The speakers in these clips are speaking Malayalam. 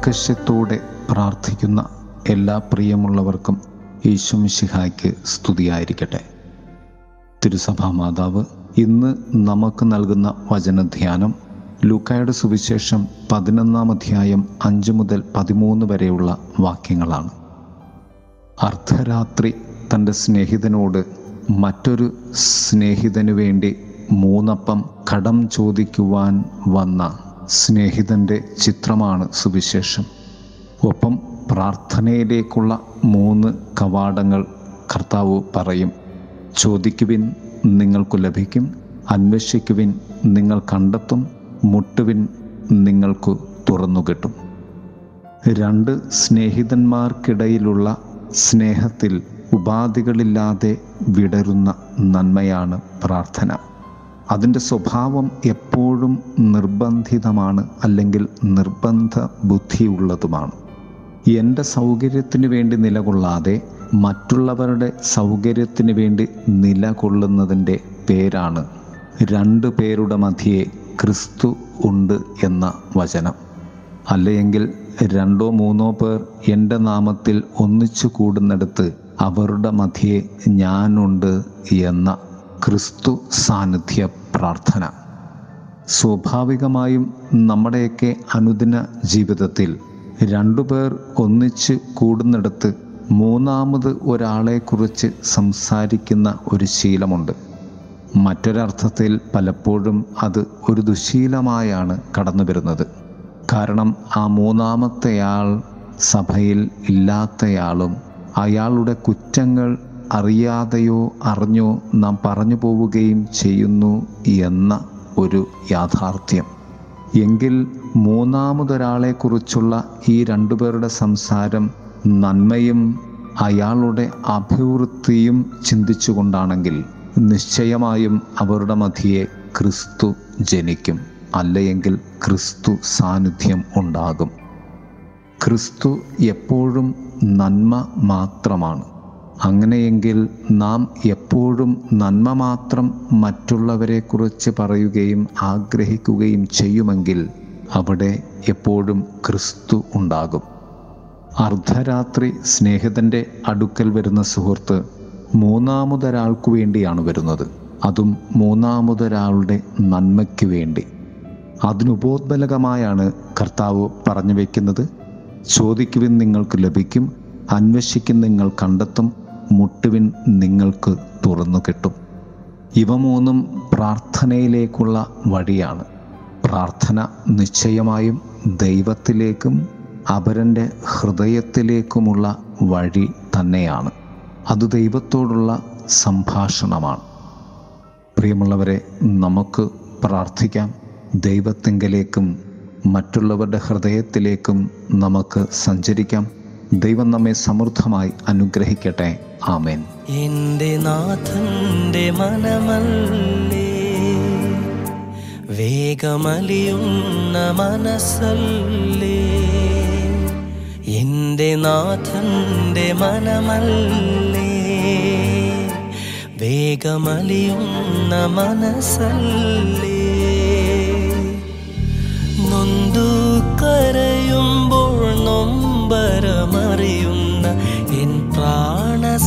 കർക്കശത്തോടെ പ്രാർത്ഥിക്കുന്ന എല്ലാ പ്രിയമുള്ളവർക്കും യേശുമിശിഹായ്ക്ക് സ്തുതിയായിരിക്കട്ടെ. തിരുസഭാ മാതാവ് ഇന്ന് നമുക്ക് നൽകുന്ന വചനധ്യാനം ലൂക്കായുടെ സുവിശേഷം പതിനൊന്നാം അധ്യായം അഞ്ച് മുതൽ പതിമൂന്ന് വരെയുള്ള വാക്യങ്ങളാണ്. അർദ്ധരാത്രി തന്റെ സ്നേഹിതനോട് മറ്റൊരു സ്നേഹിതനു വേണ്ടി മൂന്നപ്പം കടം ചോദിക്കുവാൻ വന്ന സ്നേഹിതന്റെ ചിത്രമാണ് സുവിശേഷം. ഒപ്പം പ്രാർത്ഥനയിലേക്കുള്ള മൂന്ന് കവാടങ്ങൾ കർത്താവ് പറയും. ചോദിക്കുവിൻ നിങ്ങൾക്കു ലഭിക്കും അന്വേഷിക്കുവിൻ നിങ്ങൾ കണ്ടെത്തും മുട്ടുവിൻ നിങ്ങൾക്ക് തുറന്നു കിട്ടും. രണ്ട് സ്നേഹിതന്മാർക്കിടയിലുള്ള സ്നേഹത്തിൽ ഉപാധികളില്ലാതെ വിടരുന്ന നന്മയാണ് പ്രാർത്ഥന. അതിന്റെ സ്വഭാവം എപ്പോഴും നിർബന്ധിതമാണ് അല്ലെങ്കിൽ നിർബന്ധ ബുദ്ധിയുള്ളതുമാണ്. എന്റെ സൗകര്യത്തിന് വേണ്ടി നിലകൊള്ളാതെ മറ്റുള്ളവരുടെ സൗകര്യത്തിന് വേണ്ടി നിലകൊള്ളുന്നതിന്റെ പേരാണ് രണ്ട് പേരുടെ മധ്യേ ക്രിസ്തു ഉണ്ട് എന്ന വചനം. അല്ലെങ്കിൽ രണ്ടോ മൂന്നോ പേർ എന്റെ നാമത്തിൽ ഒന്നിച്ചു കൂടുന്നിടത്ത് അവരുടെ മധ്യേ ഞാനുണ്ട് എന്ന ക്രിസ്തു സാന്നിധ്യ പ്രാർത്ഥന. സ്വാഭാവികമായും നമ്മുടെയൊക്കെ അനുദിന ജീവിതത്തിൽ രണ്ടു പേർ ഒന്നിച്ച് കൂടുന്നിടത്ത് മൂന്നാമത് ഒരാളെക്കുറിച്ച് സംസാരിക്കുന്ന ഒരു ശീലമുണ്ട്. മറ്റൊരർത്ഥത്തിൽ പലപ്പോഴും അത് ഒരു ദുശീലമായാണ് കടന്നു വരുന്നത് കാരണം ആ മൂന്നാമത്തെയാൾ സഭയിൽ ഇല്ലാത്തയാളും അയാളുടെ കുറ്റങ്ങൾ അറിയാതെയോ അറിഞ്ഞോ നാം പറഞ്ഞു പോവുകയും ചെയ്യുന്നു എന്ന ഒരു യാഥാർത്ഥ്യം. എങ്കിൽ മൂന്നാമതൊരാളെക്കുറിച്ചുള്ള ഈ രണ്ടുപേരുടെ സംസാരം നന്മയും അയാളുടെ അഭിവൃദ്ധിയും ചിന്തിച്ചുകൊണ്ടാണെങ്കിൽ നിശ്ചയമായും അവരുടെ മധ്യയെ ക്രിസ്തു ജനിക്കും. അല്ലെങ്കിൽ ക്രിസ്തു സാന്നിധ്യം ഉണ്ടാകും. ക്രിസ്തു എപ്പോഴും നന്മ മാത്രമാണ്. അങ്ങനെയെങ്കിൽ നാം എപ്പോഴും നന്മ മാത്രം മറ്റുള്ളവരെക്കുറിച്ച് പറയുകയും ആഗ്രഹിക്കുകയും ചെയ്യുമെങ്കിൽ അവിടെ എപ്പോഴും ക്രിസ്തു ഉണ്ടാകും. അർദ്ധരാത്രി സ്നേഹിതന്റെ അടുക്കൽ വരുന്ന സുഹൃത്ത് മൂന്നാമതൊരാൾക്കു വേണ്ടിയാണ് വരുന്നത്. അതും മൂന്നാമതൊരാളുടെ നന്മയ്ക്ക് വേണ്ടി. അതിനുപോത്ബലകമായാണ് കർത്താവ് പറഞ്ഞു വയ്ക്കുന്നത് ചോദിക്കുവിൻ നിങ്ങൾക്ക് ലഭിക്കും അന്വേഷിക്കും നിങ്ങൾ കണ്ടെത്തും മുട്ടുവിൻ നിങ്ങൾക്ക് തുറന്നു കിട്ടും. ഇവ മൂന്നും പ്രാർത്ഥനയിലേക്കുള്ള വഴിയാണ്. പ്രാർത്ഥന നിശ്ചയമായും ദൈവത്തിലേക്കും അപരന്റെ ഹൃദയത്തിലേക്കുമുള്ള വഴി തന്നെയാണ്. അത് ദൈവത്തോടുള്ള സംഭാഷണമാണ്. പ്രിയമുള്ളവരെ നമുക്ക് പ്രാർത്ഥിക്കാം. ദൈവത്തിങ്കലേക്കും മറ്റുള്ളവരുടെ ഹൃദയത്തിലേക്കും നമുക്ക് സഞ്ചരിക്കാം. ദൈവം നമ്മെ സമൃദ്ധമായി അനുഗ്രഹിക്കട്ടെ. ആമേൻ. എന്റെ നാഥന്റെ മനമല്ലേ വേഗമലിയുന്ന മനസ്സല്ലേ എന്റെ നാഥന്റെ മനമല്ലേ വേഗമലിയുന്ന മനസ്സല്ലേ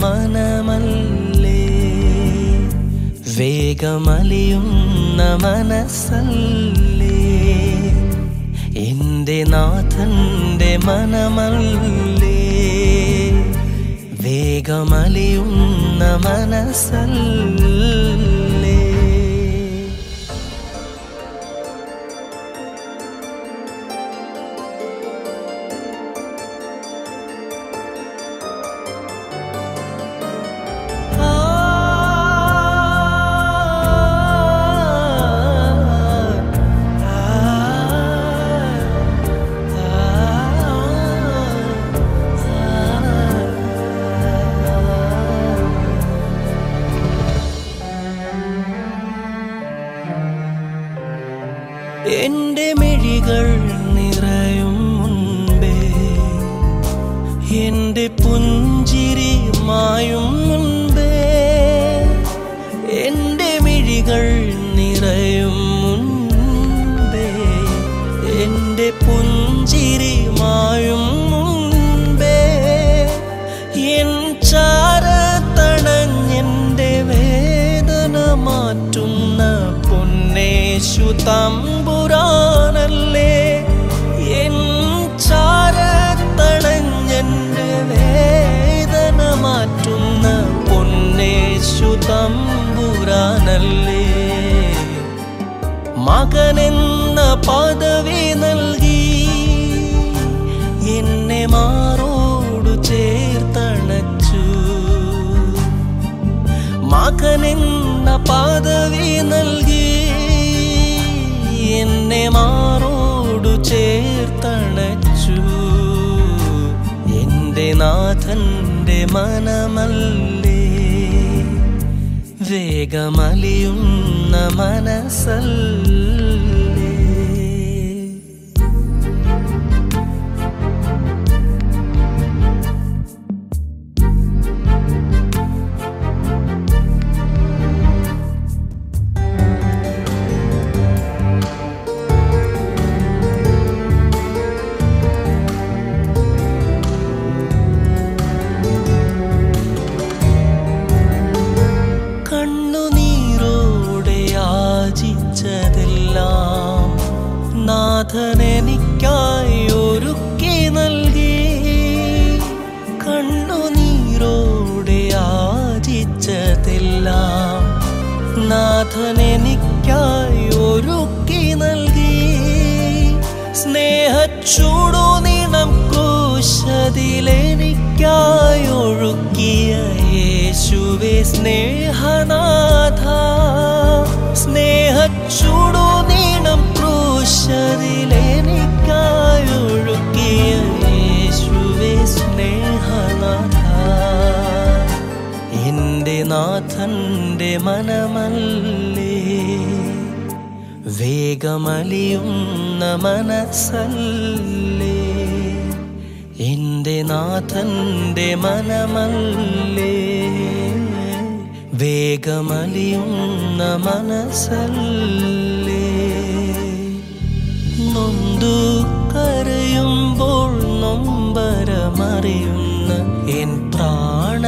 മനമല്ലേ? വേഗമലിയുന്ന മനസ്സല്ലേ? എന്റെ നാഥന്റെ മനമല്ലേ? വേഗമലിയുന്ന മനസ്സല്ലേ? എന്റെ മകനെന്ന പദവി നൽകി. എന്നെ മാറോടു ചേർത്തണച്ചു. എന്റെ നാഥന്റെ മനമല്ലേ. വേഗമലിയുന്ന മനസ്സല്ലേ. നാഥൻ എനിക്കായി ഒരുക്കി നൽകി. കണ്ണുനീരോടെ ആചിച്ചതെല്ലാം നാഥൻ എനിക്കായി ഒരുക്കി നൽകി. സ്നേഹച്ചൂടു നീണം ക്രൂശതിലെനിക്കായി ഒഴുക്കിയ യേശുവേ സ്നേഹനാഥ സ്നേഹച്ചൂടു ക്രൂശതിലെനിക്കായി ഒഴുക്കിയ യേശുവേ സ്നേഹനാഥ. നാഥന്റെ മനമല്ലേ. വേഗമലിയുന്ന മനസ്സല്ലേ. എന്റെ നാഥന്റെ മനമല്ലേ. വേഗമലിയുന്ന മനസ്സല്ലേ. നൊന്തു കരയുമ്പോൾ നൊമ്പരമറിയുന്ന എൻ പ്രാണസഖിയല്ലേ?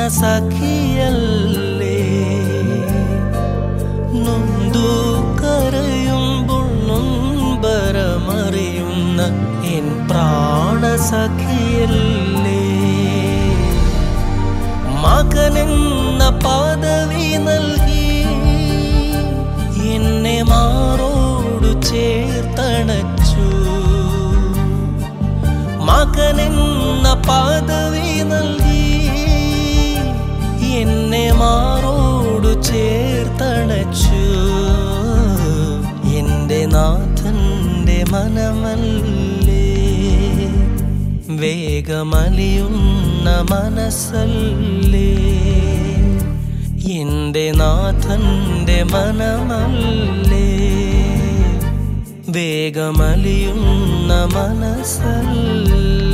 നൊന്തു കരയുമ്പോൾ നൊമ്പരമറിയുന്ന എൻ പ്രാണസഖിയല്ലേ? മകനെന്ന പദവി നൽകി എന്നെ മാറോടു ചേർത്തണച്ചു മകനെന്ന പദവി നൽകി. എന്നെ മാറോടു ചേർത്തണച്ചു. എന്റെ നാഥന്റെ മനമല്ലേ. വേഗമലിയുന്ന മനസ്സല്ലേ. എന്റെ നാഥന്റെ മനമല്ലേ. വേഗമലിയുന്ന മനസ്സല്ലേ